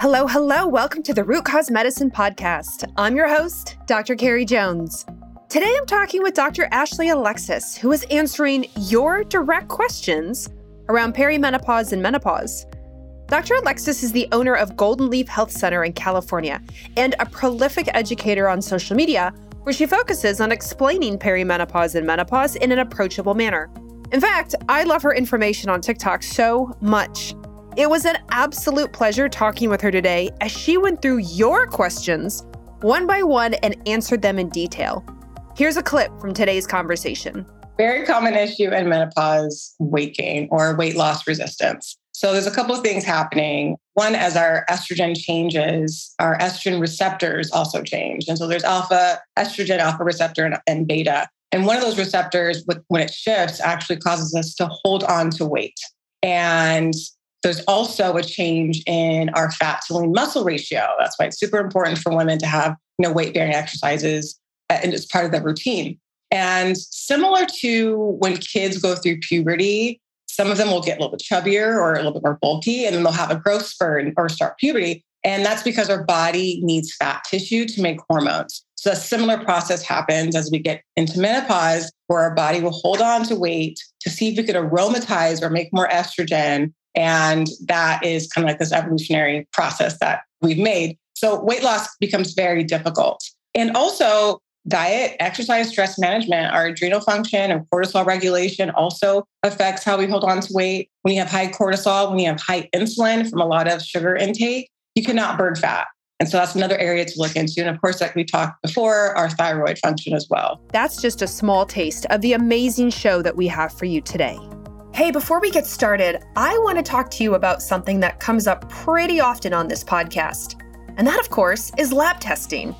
Hello, hello. Welcome to the Root Cause Medicine Podcast. I'm your host, Dr. Carrie Jones. Today I'm talking with Dr. Ashley Alexis, who is answering your direct questions around perimenopause and menopause. Dr. Alexis is the owner of Golden Leaf Health Center in California and a prolific educator on social media where she focuses on explaining perimenopause and menopause in an approachable manner. In fact, I love her information on TikTok so much. It was an absolute pleasure talking with her today as she went through your questions one by one and answered them in detail. Here's a clip from today's conversation. Very common issue in menopause weight gain or weight loss resistance. So there's a couple of things happening. One, as our estrogen changes, our estrogen receptors also change. And so there's alpha estrogen, alpha receptor, and, beta. And one of those receptors, when it shifts, actually causes us to hold on to weight. And there's also a change in our fat to lean muscle ratio. That's why it's super important for women to have you know, weight bearing exercises uh, and it's part of their routine. And similar to when kids go through puberty, some of them will get a little bit chubbier or a little bit more bulky, and then they'll have a growth spurt or start puberty. And that's because our body needs fat tissue to make hormones. So a similar process happens as we get into menopause, where our body will hold on to weight to see if we could aromatize or make more estrogen and that is kind of like this evolutionary process that we've made. So weight loss becomes very difficult. And also, diet, exercise, stress management, our adrenal function and cortisol regulation also affects how we hold on to weight. When you have high cortisol, when you have high insulin from a lot of sugar intake, you cannot burn fat. And so that's another area to look into. And of course, like we talked before, our thyroid function as well. That's just a small taste of the amazing show that we have for you today. Hey, before we get started, I want to talk to you about something that comes up pretty often on this podcast. And that, of course, is lab testing.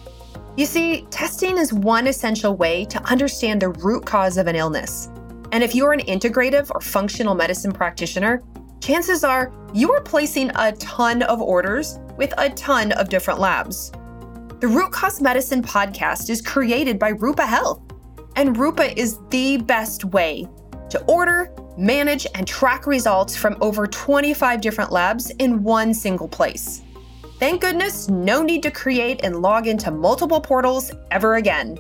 You see, testing is one essential way to understand the root cause of an illness. And if you're an integrative or functional medicine practitioner, chances are you are placing a ton of orders with a ton of different labs. The Root Cause Medicine podcast is created by Rupa Health, and Rupa is the best way to order, manage, and track results from over 25 different labs in one single place. Thank goodness, no need to create and log into multiple portals ever again.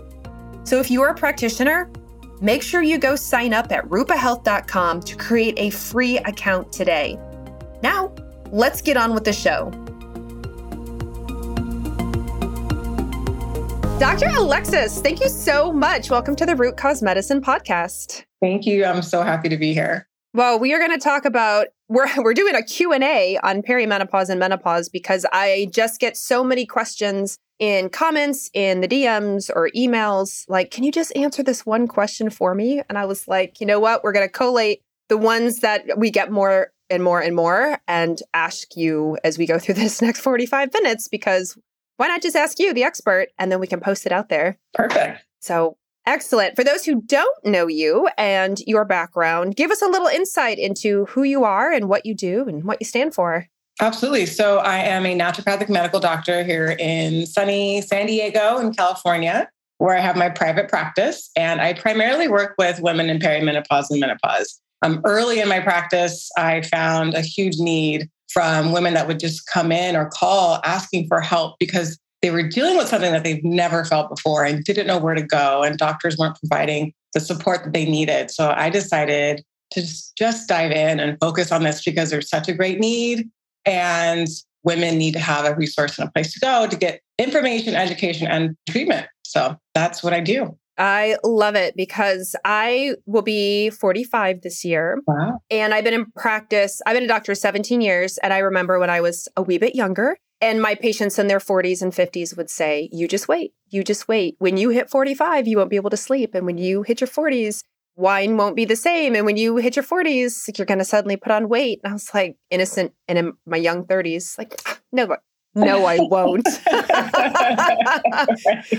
So if you are a practitioner, make sure you go sign up at rupahealth.com to create a free account today. Now, let's get on with the show. Dr. Alexis, thank you so much. Welcome to the Root Cause Medicine podcast. Thank you. I'm so happy to be here. Well, we are going to talk about we're we're doing a Q&A on perimenopause and menopause because I just get so many questions in comments in the DMs or emails like can you just answer this one question for me? And I was like, you know what? We're going to collate the ones that we get more and more and more and ask you as we go through this next 45 minutes because why not just ask you the expert and then we can post it out there. Perfect. So Excellent. For those who don't know you and your background, give us a little insight into who you are and what you do and what you stand for. Absolutely. So, I am a naturopathic medical doctor here in sunny San Diego in California, where I have my private practice. And I primarily work with women in perimenopause and menopause. Um, early in my practice, I found a huge need from women that would just come in or call asking for help because they were dealing with something that they've never felt before and didn't know where to go, and doctors weren't providing the support that they needed. So I decided to just dive in and focus on this because there's such a great need, and women need to have a resource and a place to go to get information, education, and treatment. So that's what I do. I love it because I will be 45 this year. Wow. And I've been in practice, I've been a doctor 17 years. And I remember when I was a wee bit younger, and my patients in their 40s and 50s would say, You just wait. You just wait. When you hit 45, you won't be able to sleep. And when you hit your 40s, wine won't be the same. And when you hit your 40s, you're going to suddenly put on weight. And I was like, innocent and in my young 30s, like, no, no, I won't.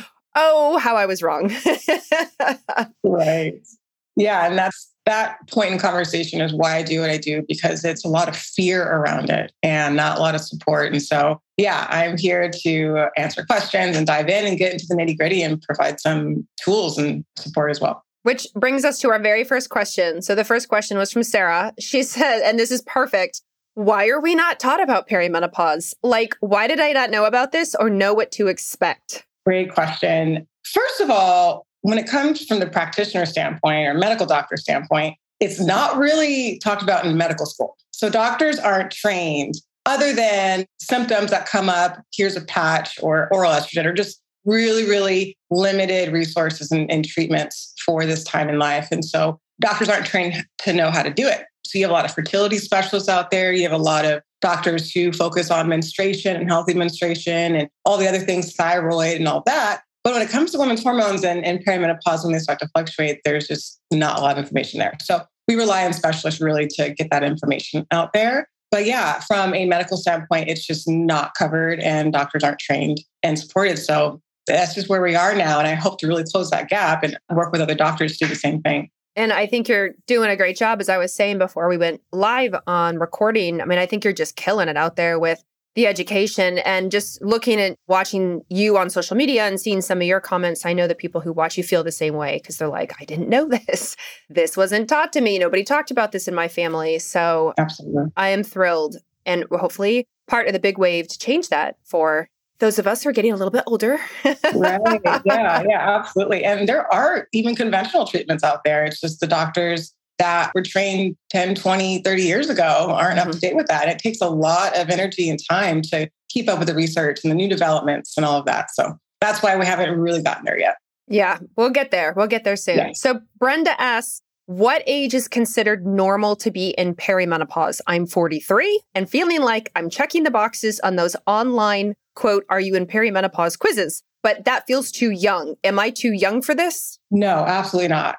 oh, how I was wrong. right. Yeah. And that's that point in conversation is why I do what I do because it's a lot of fear around it and not a lot of support. And so, yeah, I'm here to answer questions and dive in and get into the nitty gritty and provide some tools and support as well. Which brings us to our very first question. So, the first question was from Sarah. She said, and this is perfect Why are we not taught about perimenopause? Like, why did I not know about this or know what to expect? Great question. First of all, when it comes from the practitioner standpoint or medical doctor standpoint, it's not really talked about in medical school. So doctors aren't trained other than symptoms that come up. Here's a patch or oral estrogen, or just really, really limited resources and, and treatments for this time in life. And so doctors aren't trained to know how to do it. So you have a lot of fertility specialists out there. You have a lot of doctors who focus on menstruation and healthy menstruation and all the other things, thyroid and all that. But when it comes to women's hormones and, and perimenopause, when they start to fluctuate, there's just not a lot of information there. So we rely on specialists really to get that information out there. But yeah, from a medical standpoint, it's just not covered and doctors aren't trained and supported. So that's just where we are now. And I hope to really close that gap and work with other doctors to do the same thing. And I think you're doing a great job. As I was saying before we went live on recording, I mean, I think you're just killing it out there with the education and just looking at watching you on social media and seeing some of your comments. I know that people who watch you feel the same way because they're like, I didn't know this. This wasn't taught to me. Nobody talked about this in my family. So Absolutely. I am thrilled. And hopefully, part of the big wave to change that for those of us who are getting a little bit older. right. Yeah, yeah, absolutely. And there are even conventional treatments out there. It's just the doctors that were trained 10, 20, 30 years ago aren't mm-hmm. up to date with that. It takes a lot of energy and time to keep up with the research and the new developments and all of that. So that's why we haven't really gotten there yet. Yeah, we'll get there. We'll get there soon. Yeah. So Brenda asks, what age is considered normal to be in perimenopause? I'm 43 and feeling like I'm checking the boxes on those online, quote, are you in perimenopause quizzes? But that feels too young. Am I too young for this? No, absolutely not.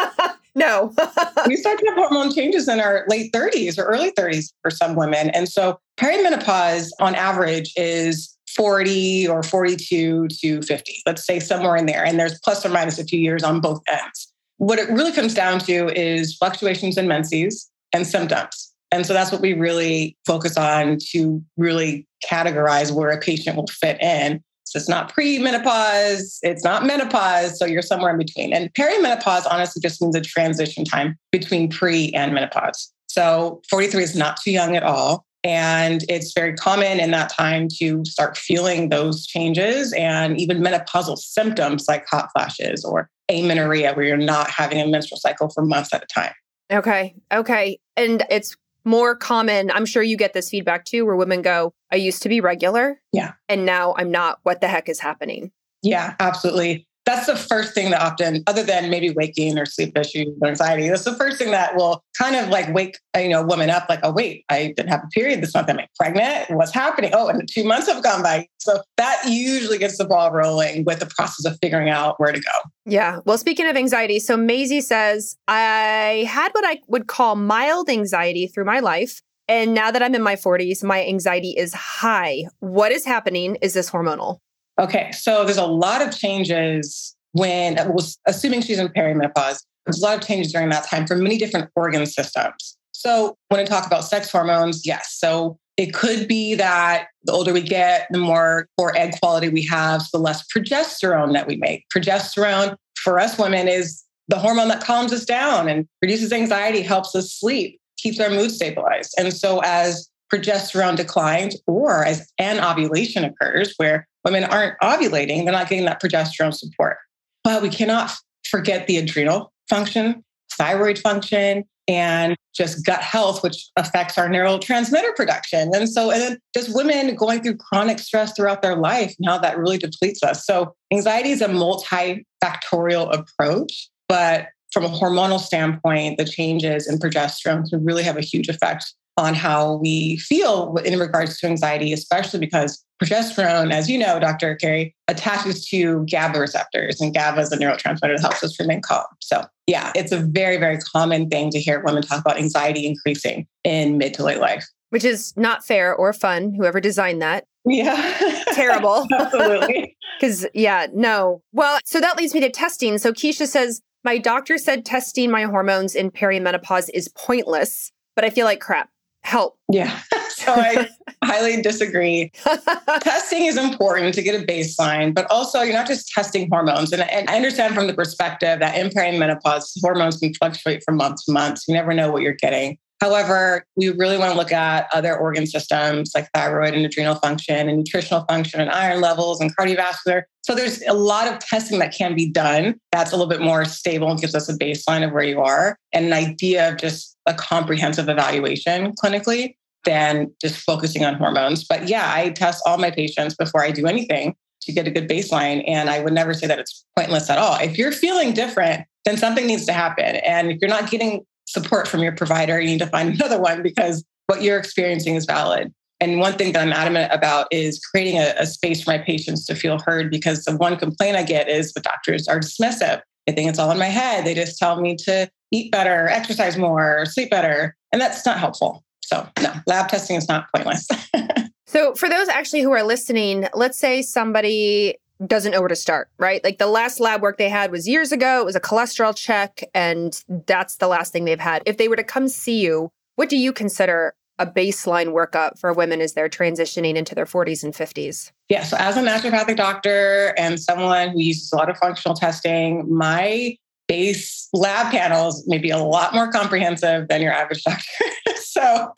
no. we start to have hormone changes in our late 30s or early 30s for some women. And so perimenopause on average is 40 or 42 to 50, let's say somewhere in there. And there's plus or minus a few years on both ends. What it really comes down to is fluctuations in menses and symptoms. And so that's what we really focus on to really categorize where a patient will fit in. So it's not pre-menopause, it's not menopause, so you're somewhere in between. And perimenopause honestly just means a transition time between pre and menopause. So 43 is not too young at all. And it's very common in that time to start feeling those changes and even menopausal symptoms like hot flashes or amenorrhea, where you're not having a menstrual cycle for months at a time. Okay. Okay. And it's more common. I'm sure you get this feedback too, where women go, I used to be regular. Yeah. And now I'm not. What the heck is happening? Yeah, absolutely that's the first thing that often, other than maybe waking or sleep issues or anxiety, that's the first thing that will kind of like wake you know a woman up. Like, oh wait, I didn't have a period this month. I'm pregnant. What's happening? Oh, and two months have gone by. So that usually gets the ball rolling with the process of figuring out where to go. Yeah. Well, speaking of anxiety, so Maisie says I had what I would call mild anxiety through my life. And now that I'm in my 40s, my anxiety is high. What is happening? Is this hormonal? Okay, so there's a lot of changes when, uh, was assuming she's in perimenopause, there's a lot of changes during that time for many different organ systems. So when I talk about sex hormones, yes. So it could be that the older we get, the more poor egg quality we have, the less progesterone that we make. Progesterone for us women is the hormone that calms us down and reduces anxiety, helps us sleep, keeps our mood stabilized. And so as progesterone declines or as anovulation occurs where women aren't ovulating, they're not getting that progesterone support. But we cannot forget the adrenal function, thyroid function, and just gut health, which affects our neurotransmitter production. And so, and then just women going through chronic stress throughout their life and how that really depletes us. So, anxiety is a multifactorial approach, but from a hormonal standpoint, the changes in progesterone can really have a huge effect on how we feel in regards to anxiety, especially because progesterone, as you know, Dr. Carrie, attaches to GABA receptors, and GABA is a neurotransmitter that helps us remain calm. So, yeah, it's a very, very common thing to hear women talk about anxiety increasing in mid to late life. Which is not fair or fun, whoever designed that. Yeah. Terrible. Absolutely. Because, yeah, no. Well, so that leads me to testing. So Keisha says, My doctor said testing my hormones in perimenopause is pointless, but I feel like crap help. Yeah. so I highly disagree. testing is important to get a baseline, but also you're not just testing hormones. And, and I understand from the perspective that in perimenopause, hormones can fluctuate from month to month. You never know what you're getting. However, we really want to look at other organ systems like thyroid and adrenal function and nutritional function and iron levels and cardiovascular. So there's a lot of testing that can be done that's a little bit more stable and gives us a baseline of where you are and an idea of just a comprehensive evaluation clinically than just focusing on hormones. But yeah, I test all my patients before I do anything to get a good baseline. And I would never say that it's pointless at all. If you're feeling different, then something needs to happen. And if you're not getting support from your provider, you need to find another one because what you're experiencing is valid. And one thing that I'm adamant about is creating a, a, space for my patients to feel heard because the one complaint I get is the doctors are dismissive. They think it's all in my head. They just tell me to eat better, exercise more, sleep better. And that's not helpful. So, no, lab testing is not pointless. so, for those actually who are listening, let's say somebody doesn't know where to start, right? Like the last lab work they had was years ago. It was a cholesterol check, and that's the last thing they've had. If they were to come see you, what do you consider a baseline workup for women as they're transitioning into their 40s and 50s? Yeah. So, as a naturopathic doctor and someone who uses a lot of functional testing, my base lab panels may be a lot more comprehensive than your average doctor. so,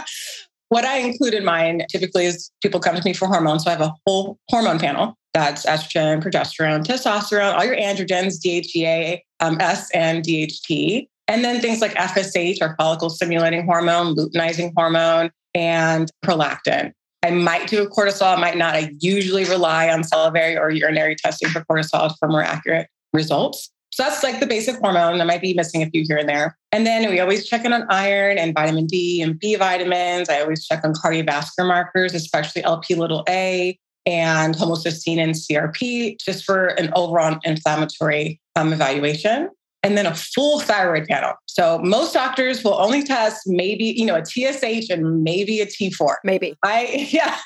what I include in mine typically is people come to me for hormones. So I have a whole hormone panel that's estrogen, progesterone, testosterone, all your androgens, DHEA, um, S, and DHT. And then things like FSH, or follicle stimulating hormone, luteinizing hormone, and prolactin. I might do a cortisol, I might not. I usually rely on salivary or urinary testing for cortisol for more accurate results. So that's like the basic hormone. I might be missing a few here and there. And then we always check in on iron and vitamin D and B vitamins. I always check on cardiovascular markers, especially LP little a and homocysteine and CRP, just for an overall inflammatory um, evaluation. And then a full thyroid panel. So most doctors will only test maybe, you know, a TSH and maybe a T4. Maybe. I, yeah.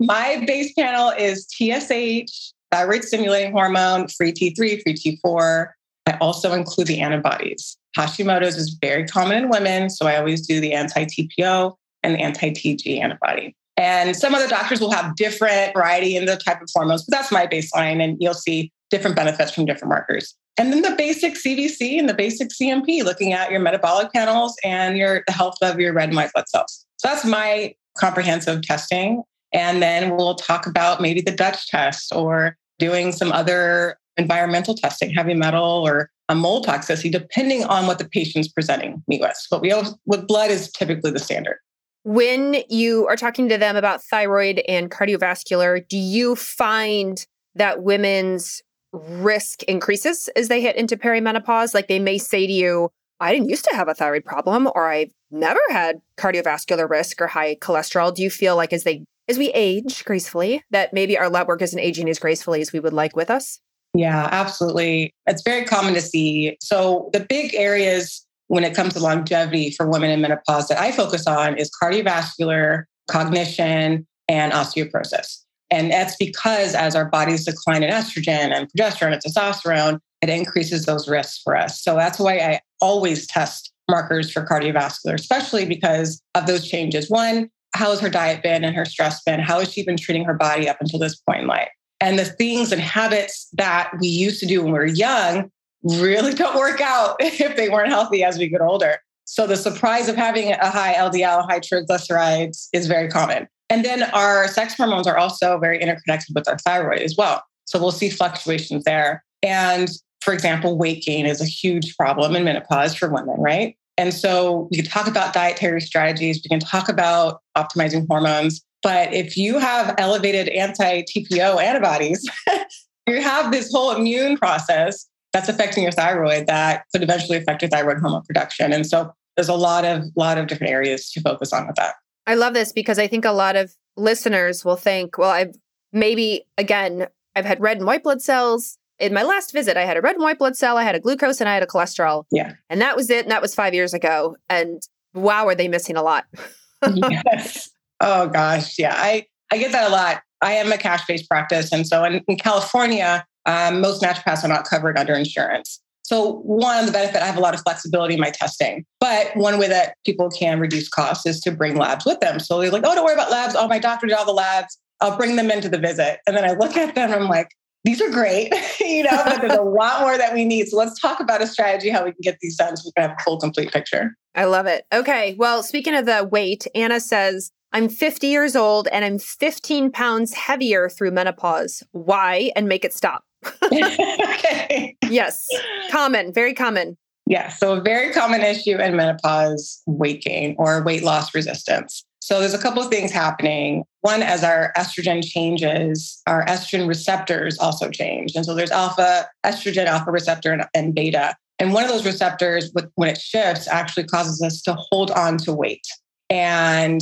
My base panel is TSH, thyroid stimulating hormone, free T3, free T4. I also include the antibodies. Hashimoto's is very common in women, so I always do the anti TPO and the anti TG antibody. And some other doctors will have different variety in the type of hormones, but that's my baseline, and you'll see different benefits from different markers. And then the basic CBC and the basic CMP, looking at your metabolic panels and your the health of your red and white blood cells. So that's my comprehensive testing. And then we'll talk about maybe the Dutch test or doing some other environmental testing, heavy metal or a mold toxicity, depending on what the patient's presenting me with. But we always, with blood is typically the standard. When you are talking to them about thyroid and cardiovascular, do you find that women's risk increases as they hit into perimenopause? Like they may say to you, I didn't used to have a thyroid problem, or I've never had cardiovascular risk or high cholesterol. Do you feel like as they as we age gracefully, that maybe our lab work isn't aging as gracefully as we would like with us? Yeah, absolutely. It's very common to see. So, the big areas when it comes to longevity for women in menopause that I focus on is cardiovascular, cognition, and osteoporosis. And that's because as our bodies decline in estrogen and progesterone and testosterone, it increases those risks for us. So that's why I always test markers for cardiovascular, especially because of those changes. One, how has her diet been and her stress been? How has she been treating her body up until this point in life? And the things and habits that we used to do when we were young really don't work out if they weren't healthy as we get older. So the surprise of having a high LDL, high triglycerides is very common. And then our sex hormones are also very interconnected with our thyroid as well. So we'll see fluctuations there. And for example, weight gain is a huge problem in menopause for women, right? And so we can talk about dietary strategies, we can talk about optimizing hormones. But if you have elevated anti TPO antibodies, you have this whole immune process that's affecting your thyroid that could eventually affect your thyroid hormone production. And so there's a lot of lot of different areas to focus on with that. I love this because I think a lot of listeners will think, well, I've maybe again, I've had red and white blood cells in my last visit, I had a red and white blood cell, I had a glucose, and I had a cholesterol. Yeah. And that was it. And that was five years ago. And wow, are they missing a lot? yes. Oh gosh. Yeah. I, I get that a lot. I am a cash based practice. And so in, in California, um, most naturopaths are not covered under insurance. So, one, of the benefit, I have a lot of flexibility in my testing. But one way that people can reduce costs is to bring labs with them. So they're like, oh, don't worry about labs. Oh, my doctor did all the labs. I'll bring them into the visit. And then I look at them and I'm like, these are great, you know, but there's a lot more that we need. So let's talk about a strategy how we can get these done so we can have a full, complete picture. I love it. Okay. Well, speaking of the weight, Anna says, I'm 50 years old and I'm 15 pounds heavier through menopause. Why? And make it stop. okay. Yes. Common, very common. Yeah. So, a very common issue in menopause weight gain or weight loss resistance. So there's a couple of things happening. One, as our estrogen changes, our estrogen receptors also change. And so there's alpha, estrogen, alpha receptor, and, and beta. And one of those receptors, when it shifts, actually causes us to hold on to weight. And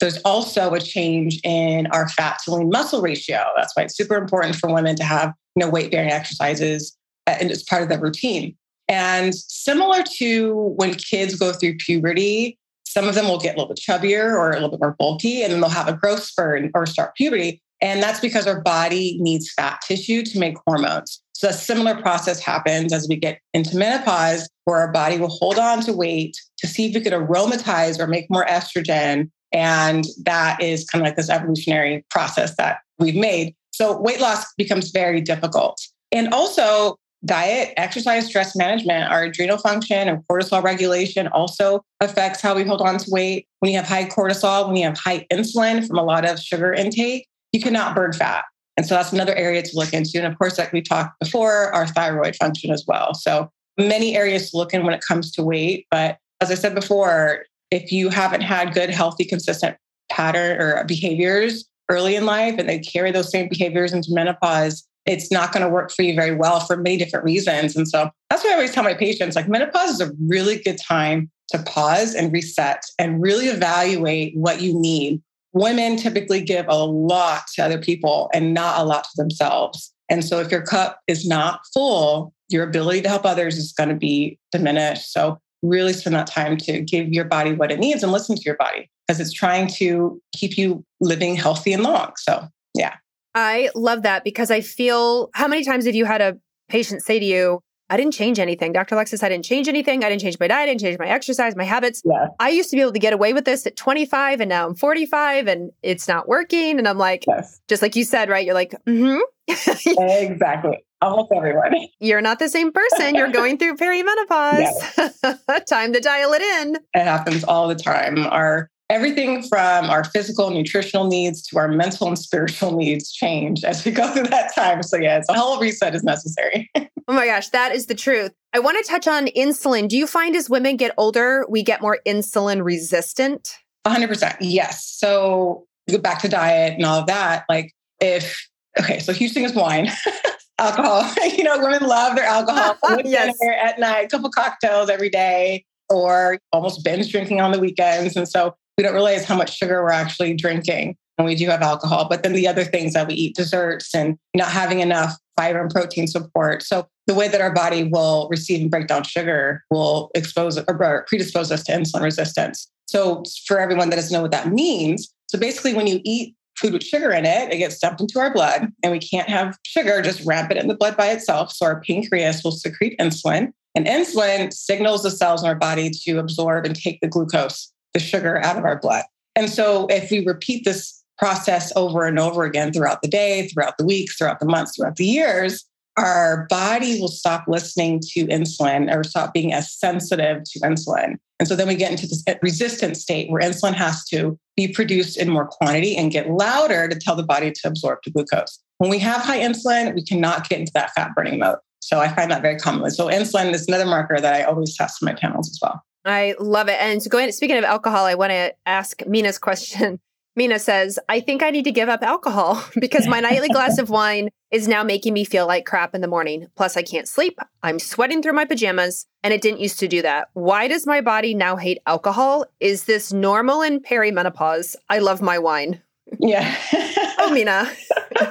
there's also a change in our fat to lean muscle ratio. That's why it's super important for women to have you know, weight bearing exercises and it's part of their routine. And similar to when kids go through puberty, some of them will get a little bit chubbier or a little bit more bulky, and then they'll have a growth spurt or start puberty. And that's because our body needs fat tissue to make hormones. So a similar process happens as we get into menopause, where our body will hold on to weight to see if we could aromatize or make more estrogen. And that is kind of like this evolutionary process that we've made. So weight loss becomes very difficult. And also, diet, exercise, stress management, our adrenal function and cortisol regulation also affects how we hold on to weight. When you have high cortisol, when you have high insulin from a lot of sugar intake, you cannot burn fat. And so that's another area to look into. And of course, like we talked before, our thyroid function as well. So many areas to look in when it comes to weight. But as I said before, if you haven't had good, healthy, consistent pattern or behaviors early in life and they carry those same behaviors into menopause, it's not going to work for you very well for many different reasons. And so that's why I always tell my patients like menopause is a really good time to pause and reset and really evaluate what you need. Women typically give a lot to other people and not a lot to themselves. And so if your cup is not full, your ability to help others is going to be diminished. So really spend that time to give your body what it needs and listen to your body because it's trying to keep you living healthy and long. So, yeah. I love that because I feel how many times have you had a patient say to you, I didn't change anything. Dr. Alexis, I didn't change anything. I didn't change my diet. I didn't change my exercise, my habits. Yeah. I used to be able to get away with this at 25 and now I'm 45 and it's not working. And I'm like, yes. just like you said, right? You're like, mm-hmm. exactly. Almost everyone. You're not the same person. You're going through perimenopause. time to dial it in. It happens all the time. Our everything from our physical nutritional needs to our mental and spiritual needs change as we go through that time. So, yeah, it's a whole reset is necessary. oh my gosh, that is the truth. I want to touch on insulin. Do you find as women get older, we get more insulin resistant? 100%. Yes. So, go back to diet and all of that. Like, if, okay, so huge thing is wine. alcohol. you know, women love their alcohol. yes. at night, a couple cocktails every day, or almost binge drinking on the weekends. And so we don't realize how much sugar we're actually drinking when we do have alcohol. But then the other things that we eat, desserts and not having enough fiber and protein support. So the way that our body will receive and break down sugar will expose or predispose us to insulin resistance. So for everyone that doesn't know what that means, so basically when you eat food with sugar in it, it gets dumped into our blood and we can't have sugar just rampant in the blood by itself. So our pancreas will secrete insulin and insulin signals the cells in our body to absorb and take the glucose the sugar out of our blood. And so if we repeat this process over and over again throughout the day, throughout the weeks, throughout the months, throughout the years, our body will stop listening to insulin or stop being as sensitive to insulin. And so then we get into this resistant state where insulin has to be produced in more quantity and get louder to tell the body to absorb the glucose. When we have high insulin, we cannot get into that fat burning mode. So I find that very common. So insulin is another marker that I always test in my panels as well. I love it. And so going speaking of alcohol, I want to ask Mina's question. Mina says, I think I need to give up alcohol because my nightly glass of wine is now making me feel like crap in the morning. Plus, I can't sleep. I'm sweating through my pajamas, and it didn't used to do that. Why does my body now hate alcohol? Is this normal in perimenopause? I love my wine. Yeah. oh, Mina.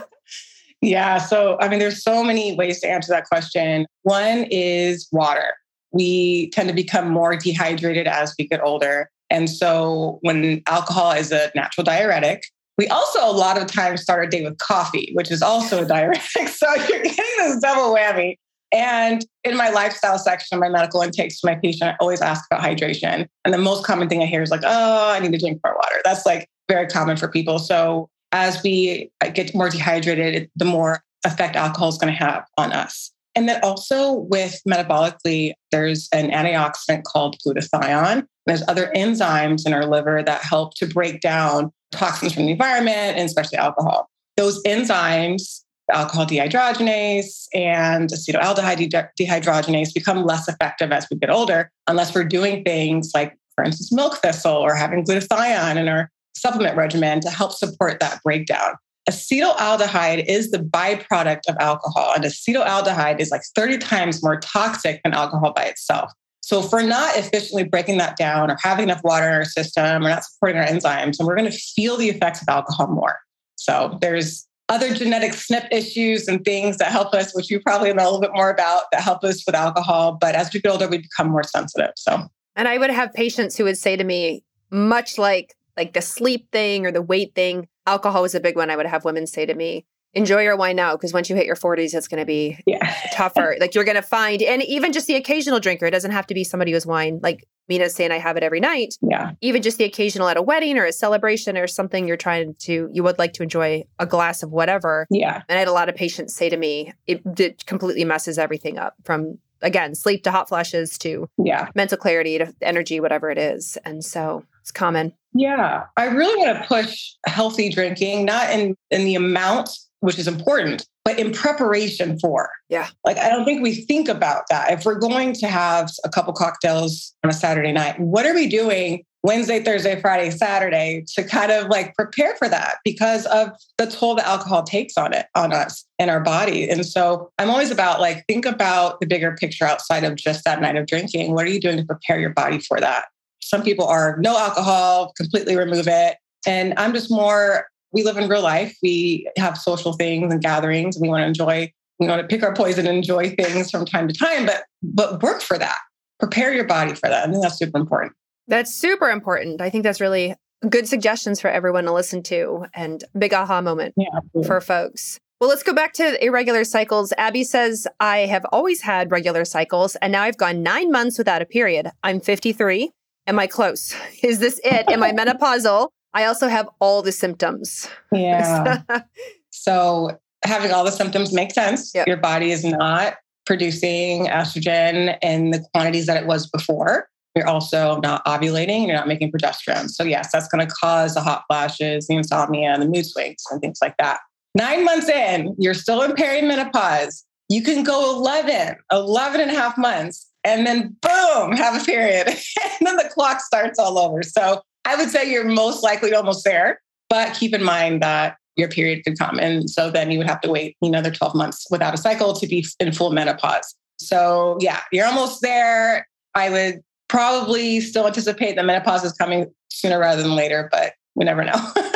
yeah. So, I mean, there's so many ways to answer that question. One is water we tend to become more dehydrated as we get older. And so when alcohol is a natural diuretic, we also a lot of times start our day with coffee, which is also a diuretic. So you're getting this double whammy. And in my lifestyle section my medical intakes to my patient, I always ask about hydration. And the most common thing I hear is like, oh, I need to drink more water. That's like very common for people. So as we get more dehydrated, the more effect alcohol is going to have on us. And then also with metabolically, there's an antioxidant called glutathione. There's other enzymes in our liver that help to break down toxins from the environment and especially alcohol. Those enzymes, alcohol dehydrogenase and acetaldehyde dehydrogenase, become less effective as we get older, unless we're doing things like, for instance, milk thistle or having glutathione in our supplement regimen to help support that breakdown. Acetaldehyde is the byproduct of alcohol, and acetaldehyde is like 30 times more toxic than alcohol by itself. So, if we're not efficiently breaking that down or having enough water in our system, we're not supporting our enzymes, and we're going to feel the effects of alcohol more. So, there's other genetic SNP issues and things that help us, which you probably know a little bit more about, that help us with alcohol. But as we get older, we become more sensitive. So, and I would have patients who would say to me, much like like the sleep thing or the weight thing, alcohol was a big one. I would have women say to me, enjoy your wine now because once you hit your 40s it's going to be yeah. tougher like you're going to find and even just the occasional drinker it doesn't have to be somebody who's wine like Mina's saying I have it every night. Yeah. Even just the occasional at a wedding or a celebration or something you're trying to you would like to enjoy a glass of whatever. Yeah. And I had a lot of patients say to me it, it completely messes everything up from again sleep to hot flashes to yeah mental clarity to energy whatever it is and so it's common yeah i really want to push healthy drinking not in in the amount which is important but in preparation for yeah like i don't think we think about that if we're going to have a couple cocktails on a saturday night what are we doing Wednesday, Thursday, Friday, Saturday to kind of like prepare for that because of the toll that alcohol takes on it, on us and our body. And so I'm always about like, think about the bigger picture outside of just that night of drinking. What are you doing to prepare your body for that? Some people are no alcohol, completely remove it. And I'm just more, we live in real life. We have social things and gatherings, and we want to enjoy, we want to pick our poison and enjoy things from time to time, but but work for that. Prepare your body for that. I think that's super important. That's super important. I think that's really good suggestions for everyone to listen to and big aha moment yeah, for folks. Well, let's go back to irregular cycles. Abby says, I have always had regular cycles, and now I've gone nine months without a period. I'm 53. Am I close? Is this it? Am I menopausal? I also have all the symptoms. Yeah. so having all the symptoms makes sense. Yep. Your body is not producing estrogen in the quantities that it was before. You're also not ovulating, you're not making progesterone. So, yes, that's going to cause the hot flashes, the insomnia, the mood swings, and things like that. Nine months in, you're still in perimenopause. You can go 11, 11 and a half months, and then boom, have a period. and then the clock starts all over. So, I would say you're most likely almost there, but keep in mind that your period could come. And so then you would have to wait another 12 months without a cycle to be in full menopause. So, yeah, you're almost there. I would probably still anticipate that menopause is coming sooner rather than later, but we never know.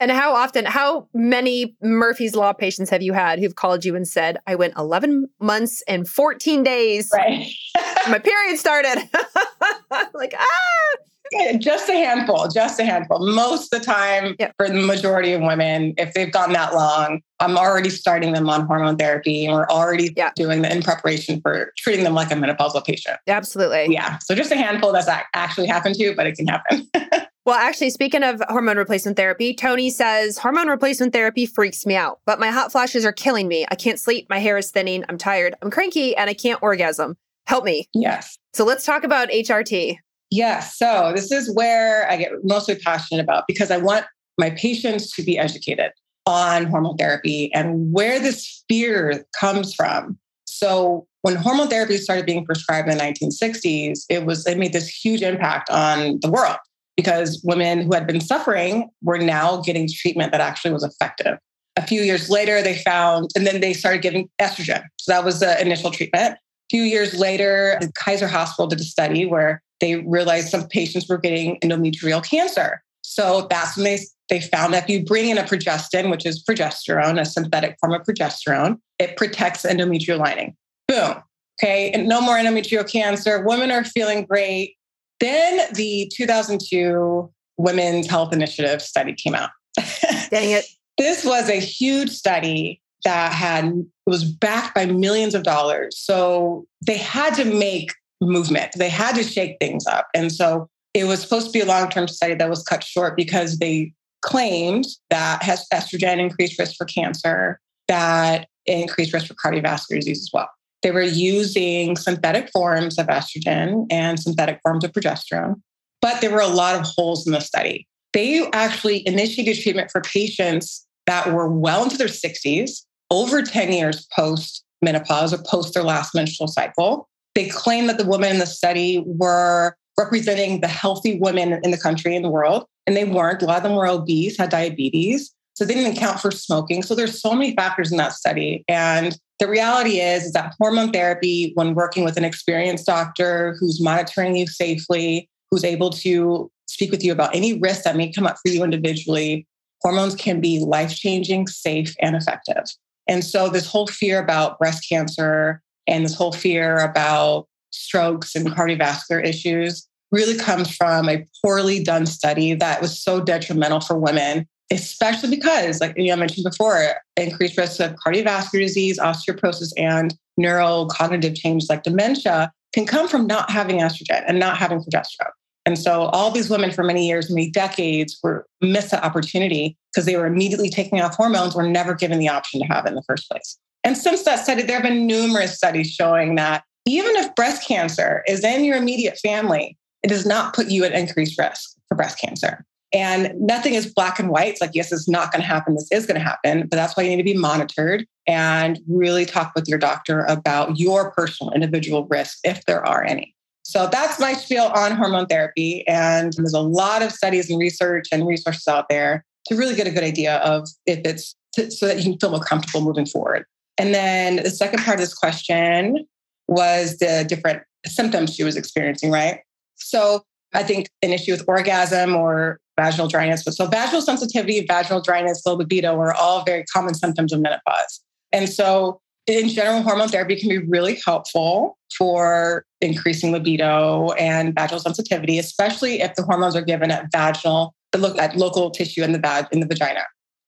and how often, how many Murphy's Law patients have you had who've called you and said, I went 11 months and 14 days. Right. my period started. like, ah. Just a handful, just a handful. Most of the time, yep. for the majority of women, if they've gone that long, I'm already starting them on hormone therapy and we're already yeah. doing the in preparation for treating them like a menopausal patient. Absolutely. Yeah. So just a handful that's actually happened to, but it can happen. Well, actually, speaking of hormone replacement therapy, Tony says hormone replacement therapy freaks me out, but my hot flashes are killing me. I can't sleep. My hair is thinning. I'm tired. I'm cranky and I can't orgasm. Help me. Yes. So let's talk about HRT. Yes. So this is where I get mostly passionate about because I want my patients to be educated on hormone therapy and where this fear comes from. So when hormone therapy started being prescribed in the 1960s, it was it made this huge impact on the world because women who had been suffering were now getting treatment that actually was effective. A few years later, they found, and then they started giving estrogen. So that was the initial treatment. A few years later, Kaiser Hospital did a study where they realized some patients were getting endometrial cancer. So that's when they, they found that if you bring in a progestin, which is progesterone, a synthetic form of progesterone, it protects endometrial lining. Boom. Okay. And no more endometrial cancer. Women are feeling great. Then the 2002 Women's Health Initiative study came out. Dang it. this was a huge study that had was backed by millions of dollars. So they had to make movement. They had to shake things up. And so it was supposed to be a long term study that was cut short because they claimed that has estrogen increased risk for cancer, that increased risk for cardiovascular disease as well. They were using synthetic forms of estrogen and synthetic forms of progesterone, but there were a lot of holes in the study. They actually initiated treatment for patients that were well into their 60s, over 10 years post menopause or post their last menstrual cycle. They claimed that the women in the study were representing the healthy women in the country and the world, and they weren't. A lot of them were obese, had diabetes. So they didn't account for smoking. So there's so many factors in that study. And the reality is, is that hormone therapy, when working with an experienced doctor who's monitoring you safely, who's able to speak with you about any risks that may come up for you individually, hormones can be life changing, safe, and effective. And so, this whole fear about breast cancer and this whole fear about strokes and cardiovascular issues really comes from a poorly done study that was so detrimental for women, especially because, like you I mentioned before, increased risk of cardiovascular disease, osteoporosis, and neurocognitive changes like dementia can come from not having estrogen and not having progesterone. And so all these women for many years, many decades, were missed that opportunity because they were immediately taking off hormones, were never given the option to have it in the first place. And since that study, there have been numerous studies showing that even if breast cancer is in your immediate family, it does not put you at increased risk for breast cancer. And nothing is black and white. It's like, yes, it's not going to happen. This is going to happen. But that's why you need to be monitored and really talk with your doctor about your personal individual risks, if there are any. So that's my spiel on hormone therapy. And there's a lot of studies and research and resources out there to really get a good idea of if it's so that you can feel more comfortable moving forward. And then the second part of this question was the different symptoms she was experiencing, right? So I think an issue with orgasm or vaginal dryness. But So vaginal sensitivity, vaginal dryness, low libido are all very common symptoms of menopause. And so in general, hormone therapy can be really helpful for increasing libido and vaginal sensitivity, especially if the hormones are given at vaginal, look at local tissue in the vag in the vagina.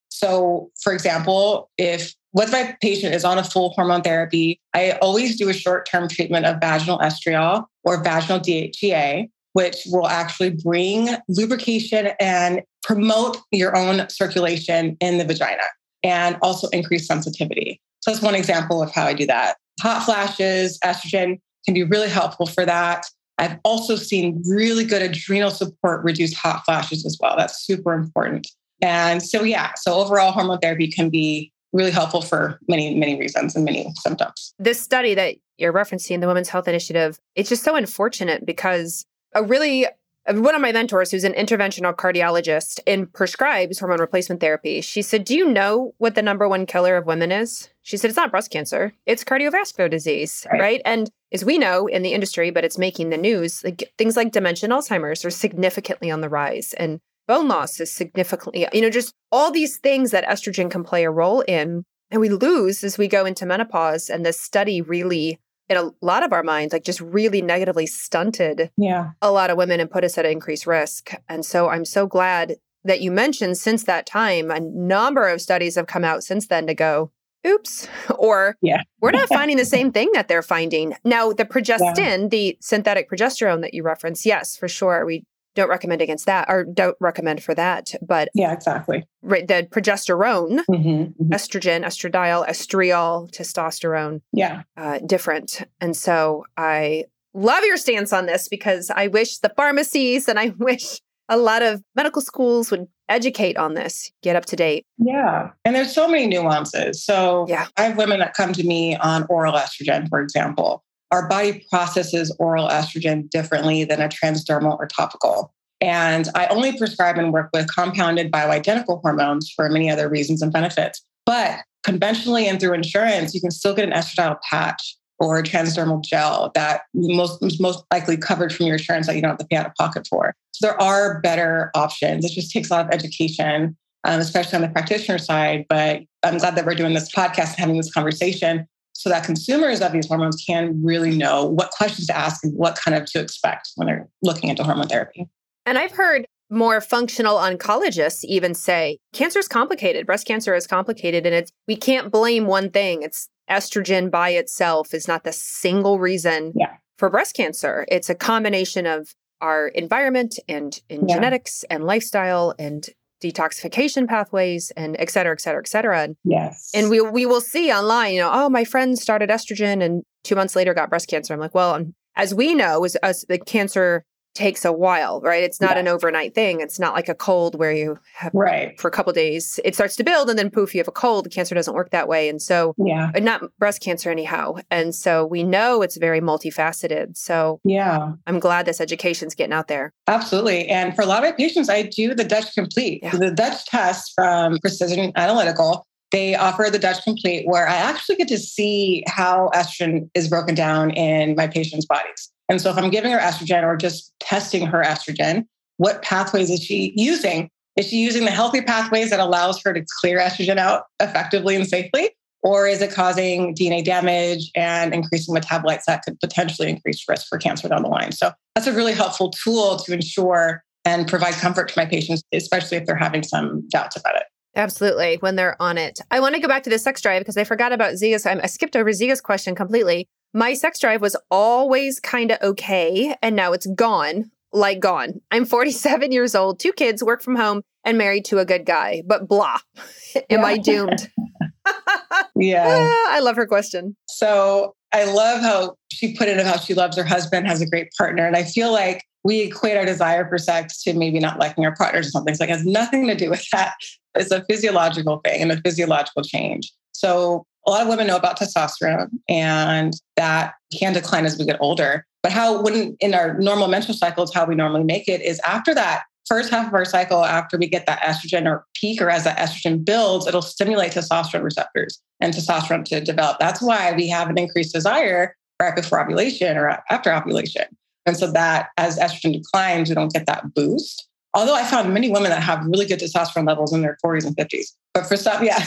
So, for example, if what my patient is on a full hormone therapy, I always do a short-term treatment of vaginal estriol or vaginal DHEA, which will actually bring lubrication and promote your own circulation in the vagina and also increase sensitivity. So that's one example of how I do that. Hot flashes, estrogen can be really helpful for that. I've also seen really good adrenal support reduce hot flashes as well. That's super important. And so, yeah, so overall, hormone therapy can be really helpful for many, many reasons and many symptoms. This study that you're referencing, the Women's Health Initiative, it's just so unfortunate because a really uh, one of my mentors, who's an interventional cardiologist and prescribes hormone replacement therapy, she said, Do you know what the number one killer of women is? She said, It's not breast cancer, it's cardiovascular disease, right? right? And as we know in the industry, but it's making the news, like, things like dementia and Alzheimer's are significantly on the rise. And bone loss is significantly, you know, just all these things that estrogen can play a role in. And we lose as we go into menopause. And this study really in a lot of our minds, like just really negatively stunted yeah. a lot of women and put us at increased risk. And so I'm so glad that you mentioned since that time, a number of studies have come out since then to go, oops, or yeah. we're not finding the same thing that they're finding. Now, the progestin, yeah. the synthetic progesterone that you reference, yes, for sure. We don't recommend against that or don't recommend for that. But yeah, exactly. Right, the progesterone, mm-hmm, mm-hmm. estrogen, estradiol, estriol, testosterone, yeah, uh, different. And so I love your stance on this because I wish the pharmacies and I wish a lot of medical schools would educate on this, get up to date. Yeah. And there's so many nuances. So yeah. I have women that come to me on oral estrogen, for example our body processes oral estrogen differently than a transdermal or topical. And I only prescribe and work with compounded bioidentical hormones for many other reasons and benefits. But conventionally and through insurance, you can still get an estradiol patch or a transdermal gel that most most likely covered from your insurance that you don't have to pay out of pocket for. So there are better options. It just takes a lot of education, um, especially on the practitioner side. But I'm glad that we're doing this podcast and having this conversation so that consumers of these hormones can really know what questions to ask and what kind of to expect when they're looking into hormone therapy. And I've heard more functional oncologists even say cancer is complicated. Breast cancer is complicated and it's we can't blame one thing. It's estrogen by itself is not the single reason yeah. for breast cancer. It's a combination of our environment and in yeah. genetics and lifestyle and detoxification pathways and et cetera, et cetera, et cetera. Yes. And we we will see online, you know, oh, my friend started estrogen and two months later got breast cancer. I'm like, well, um, as we know, as, as the cancer takes a while, right? It's not yeah. an overnight thing. It's not like a cold where you have right for a couple days. It starts to build, and then poof, you have a cold. Cancer doesn't work that way, and so yeah, not breast cancer anyhow. And so we know it's very multifaceted. So yeah, I'm glad this education's getting out there. Absolutely, and for a lot of my patients, I do the Dutch Complete, yeah. the Dutch test from Precision Analytical. They offer the Dutch Complete, where I actually get to see how estrogen is broken down in my patients' bodies. And so if I'm giving her estrogen or just testing her estrogen, what pathways is she using? Is she using the healthy pathways that allows her to clear estrogen out effectively and safely? Or is it causing DNA damage and increasing metabolites that could potentially increase risk for cancer down the line? So that's a really helpful tool to ensure and provide comfort to my patients, especially if they're having some doubts about it. Absolutely, when they're on it. I want to go back to the sex drive because I forgot about Zia's. I skipped over Zia's question completely. My sex drive was always kind of okay, and now it's gone, like gone. I'm 47 years old, two kids, work from home, and married to a good guy, but blah. Am I doomed? yeah. Ah, I love her question. So I love how she put it of how she loves her husband, has a great partner. And I feel like we equate our desire for sex to maybe not liking our partners or something. So it has nothing to do with that. It's a physiological thing and a physiological change. So a lot of women know about testosterone and that can decline as we get older. But how, when in our normal menstrual cycles, how we normally make it is after that first half of our cycle, after we get that estrogen or peak, or as that estrogen builds, it'll stimulate testosterone receptors and testosterone to develop. That's why we have an increased desire right before ovulation or after ovulation. And so that as estrogen declines, we don't get that boost. Although I found many women that have really good testosterone levels in their 40s and 50s, but for some, yeah,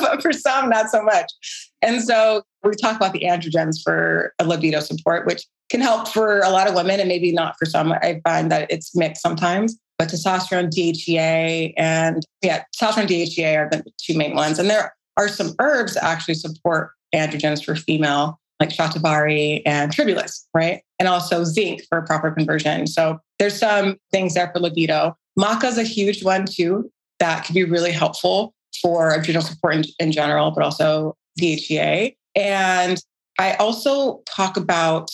but for some, not so much. And so we talk about the androgens for libido support, which can help for a lot of women and maybe not for some. I find that it's mixed sometimes, but testosterone, DHEA, and yeah, testosterone, DHEA are the two main ones. And there are some herbs that actually support androgens for female, like shatavari and tribulus, right? And also zinc for proper conversion. So there's some things there for libido. Maca is a huge one too that can be really helpful for adrenal support in, in general, but also DHEA. And I also talk about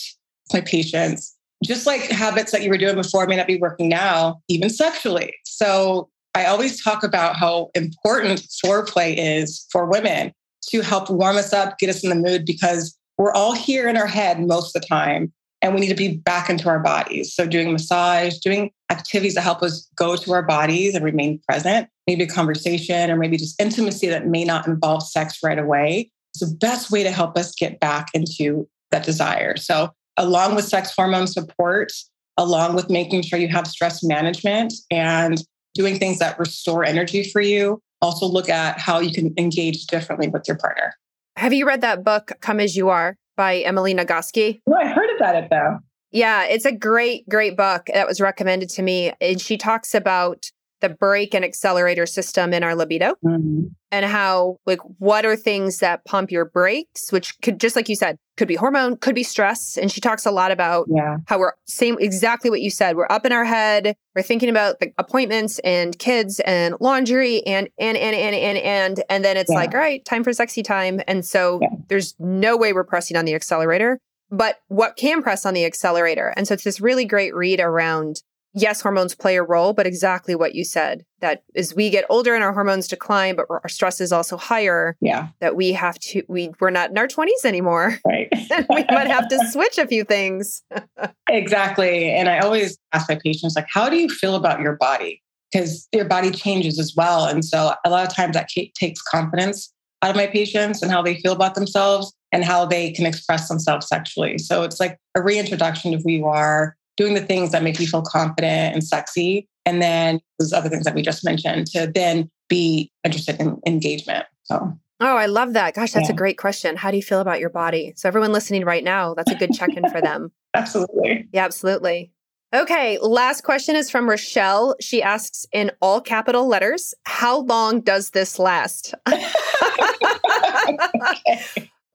my patients, just like habits that you were doing before may not be working now, even sexually. So I always talk about how important foreplay is for women to help warm us up, get us in the mood, because we're all here in our head most of the time and we need to be back into our bodies. So, doing massage, doing activities that help us go to our bodies and remain present, maybe a conversation or maybe just intimacy that may not involve sex right away is the best way to help us get back into that desire. So, along with sex hormone support, along with making sure you have stress management and doing things that restore energy for you, also look at how you can engage differently with your partner. Have you read that book, Come As You Are? by Emily Nagoski. No, I heard about it though. Yeah, it's a great, great book that was recommended to me. And she talks about the brake and accelerator system in our libido mm-hmm. and how like what are things that pump your brakes which could just like you said could be hormone could be stress and she talks a lot about yeah. how we're same exactly what you said we're up in our head we're thinking about the appointments and kids and laundry and and and and and and and then it's yeah. like all right time for sexy time and so yeah. there's no way we're pressing on the accelerator but what can press on the accelerator and so it's this really great read around yes, hormones play a role, but exactly what you said that as we get older and our hormones decline, but our stress is also higher. Yeah. That we have to, we, we're not in our 20s anymore. Right. we might have to switch a few things. exactly. And I always ask my patients, like, how do you feel about your body? Because your body changes as well. And so a lot of times that takes confidence out of my patients and how they feel about themselves and how they can express themselves sexually. So it's like a reintroduction of who you are, doing the things that make you feel confident and sexy. And then those other things that we just mentioned to then be interested in engagement. So Oh, I love that. Gosh, that's yeah. a great question. How do you feel about your body? So, everyone listening right now, that's a good check in for them. absolutely. Yeah, absolutely. Okay, last question is from Rochelle. She asks in all capital letters, How long does this last? okay.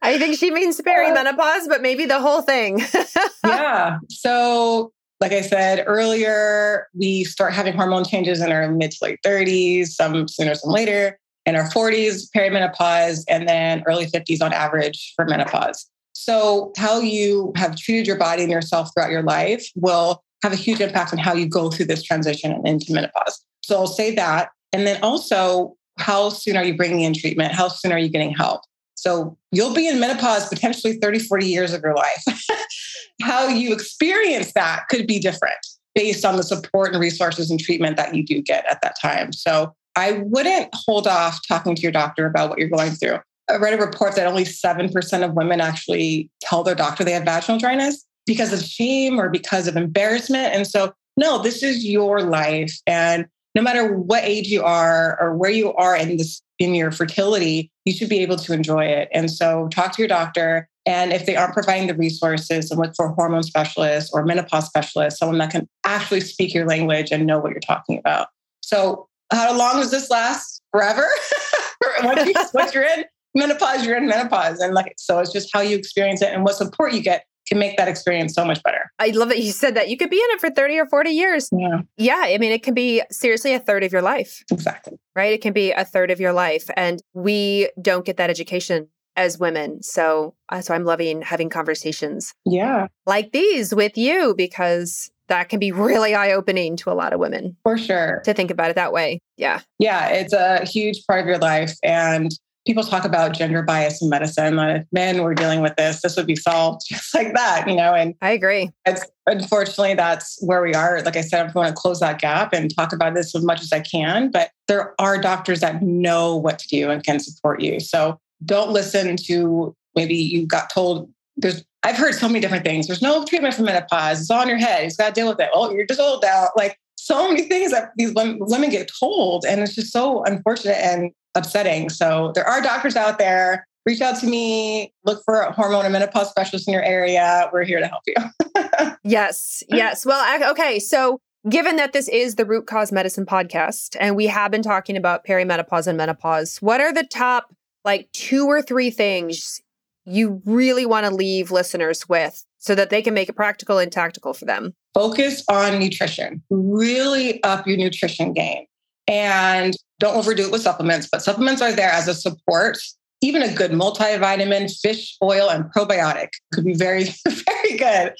I think she means perimenopause, uh, but maybe the whole thing. yeah. So like I said earlier, we start having hormone changes in our mid to late 30s, some sooner, some later, in our 40s, perimenopause, and then early 50s on average for menopause. So, how you have treated your body and yourself throughout your life will have a huge impact on how you go through this transition and into menopause. So, I'll say that. And then also, how soon are you bringing in treatment? How soon are you getting help? So, you'll be in menopause potentially 30, 40 years of your life. how you experience that could be different based on the support and resources and treatment that you do get at that time. So, I wouldn't hold off talking to your doctor about what you're going through. I read a report that only 7% of women actually tell their doctor they have vaginal dryness because of shame or because of embarrassment. And so, no, this is your life. And no matter what age you are or where you are in this in your fertility, you should be able to enjoy it. And so talk to your doctor. And if they aren't providing the resources, and look for a hormone specialist or menopause specialist, someone that can actually speak your language and know what you're talking about. So, uh, how long does this last? Forever? once, you, once you're in, menopause, you're in menopause. And like, so it's just how you experience it and what support you get can make that experience so much better. I love that you said that. You could be in it for 30 or 40 years. Yeah. Yeah. I mean, it can be seriously a third of your life. Exactly. Right. It can be a third of your life. And we don't get that education as women. So, uh, so I'm loving having conversations. Yeah. Like these with you because that can be really eye opening to a lot of women. For sure. To think about it that way. Yeah. Yeah. It's a huge part of your life. And people talk about gender bias in medicine. That if men were dealing with this, this would be solved just like that, you know. And I agree. It's unfortunately that's where we are. Like I said, I want to close that gap and talk about this as much as I can. But there are doctors that know what to do and can support you. So don't listen to maybe you got told there's I've heard so many different things. There's no treatment for menopause. It's all in your head. You just got to deal with it. Oh, you're just old now. Like so many things that these women get told. And it's just so unfortunate and upsetting. So there are doctors out there. Reach out to me, look for a hormone and menopause specialist in your area. We're here to help you. yes. Yes. Well, okay. So given that this is the root cause medicine podcast and we have been talking about perimenopause and menopause, what are the top like two or three things you really want to leave listeners with so that they can make it practical and tactical for them? Focus on nutrition. Really up your nutrition game. And don't overdo it with supplements, but supplements are there as a support. Even a good multivitamin, fish oil, and probiotic could be very, very good.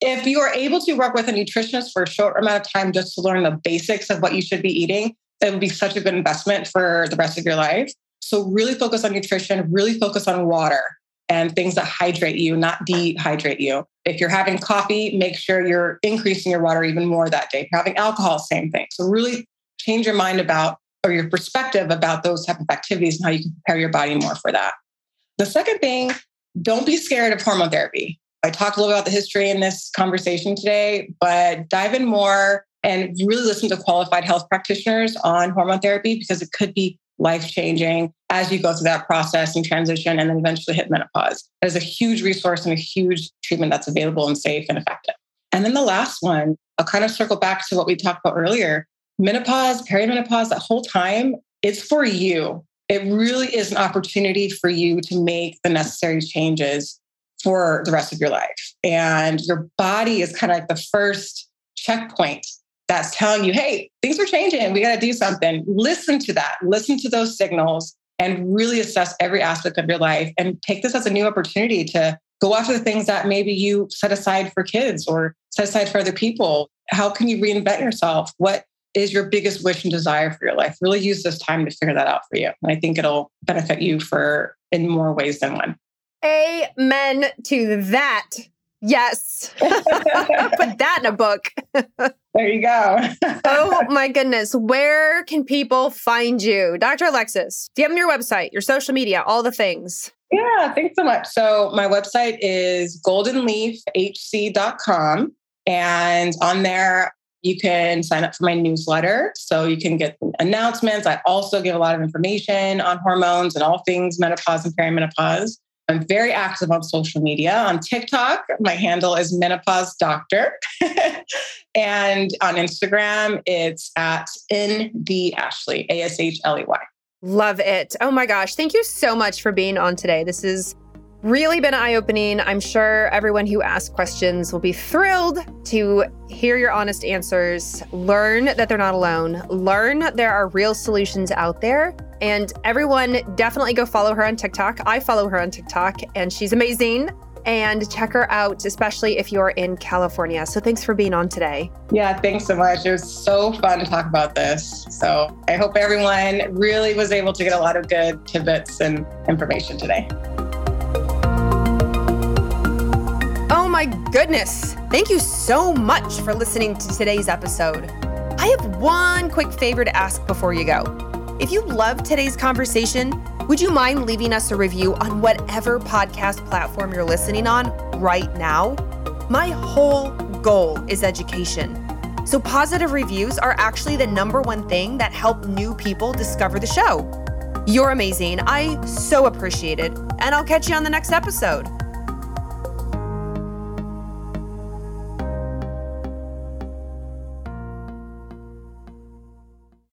If you are able to work with a nutritionist for a short amount of time just to learn the basics of what you should be eating, it would be such a good investment for the rest of your life. So, really focus on nutrition, really focus on water and things that hydrate you, not dehydrate you. If you're having coffee, make sure you're increasing your water even more that day. If you're having alcohol, same thing. So, really change your mind about or your perspective about those type of activities and how you can prepare your body more for that. The second thing, don't be scared of hormone therapy. I talked a little about the history in this conversation today, but dive in more and really listen to qualified health practitioners on hormone therapy because it could be life changing as you go through that process and transition and then eventually hit menopause. There's a huge resource and a huge treatment that's available and safe and effective. And then the last one, I'll kind of circle back to what we talked about earlier menopause, perimenopause, that whole time, it's for you. It really is an opportunity for you to make the necessary changes for the rest of your life. And your body is kind of like the first checkpoint that's telling you, hey, things are changing. We got to do something. Listen to that. Listen to those signals and really assess every aspect of your life and take this as a new opportunity to go after the things that maybe you set aside for kids or set aside for other people. How can you reinvent yourself? What is your biggest wish and desire for your life? Really use this time to figure that out for you. And I think it'll benefit you for in more ways than one. Amen to that. Yes. Put that in a book. there you go. oh my goodness. Where can people find you? Dr. Alexis, do you have your website, your social media, all the things? Yeah, thanks so much. So my website is goldenleafhc.com. And on there, you can sign up for my newsletter so you can get announcements. I also give a lot of information on hormones and all things menopause and perimenopause. I'm very active on social media. On TikTok, my handle is menopause doctor. and on Instagram, it's at ND Ashley, A S H L E Y. Love it. Oh my gosh. Thank you so much for being on today. This is really been eye opening. I'm sure everyone who asked questions will be thrilled to hear your honest answers, learn that they're not alone, learn there are real solutions out there. And everyone, definitely go follow her on TikTok. I follow her on TikTok, and she's amazing and check her out, especially if you're in California. So thanks for being on today. Yeah, thanks so much. It was so fun to talk about this. So I hope everyone really was able to get a lot of good tidbits and information today. My goodness. Thank you so much for listening to today's episode. I have one quick favor to ask before you go. If you loved today's conversation, would you mind leaving us a review on whatever podcast platform you're listening on right now? My whole goal is education. So, positive reviews are actually the number one thing that help new people discover the show. You're amazing. I so appreciate it. And I'll catch you on the next episode.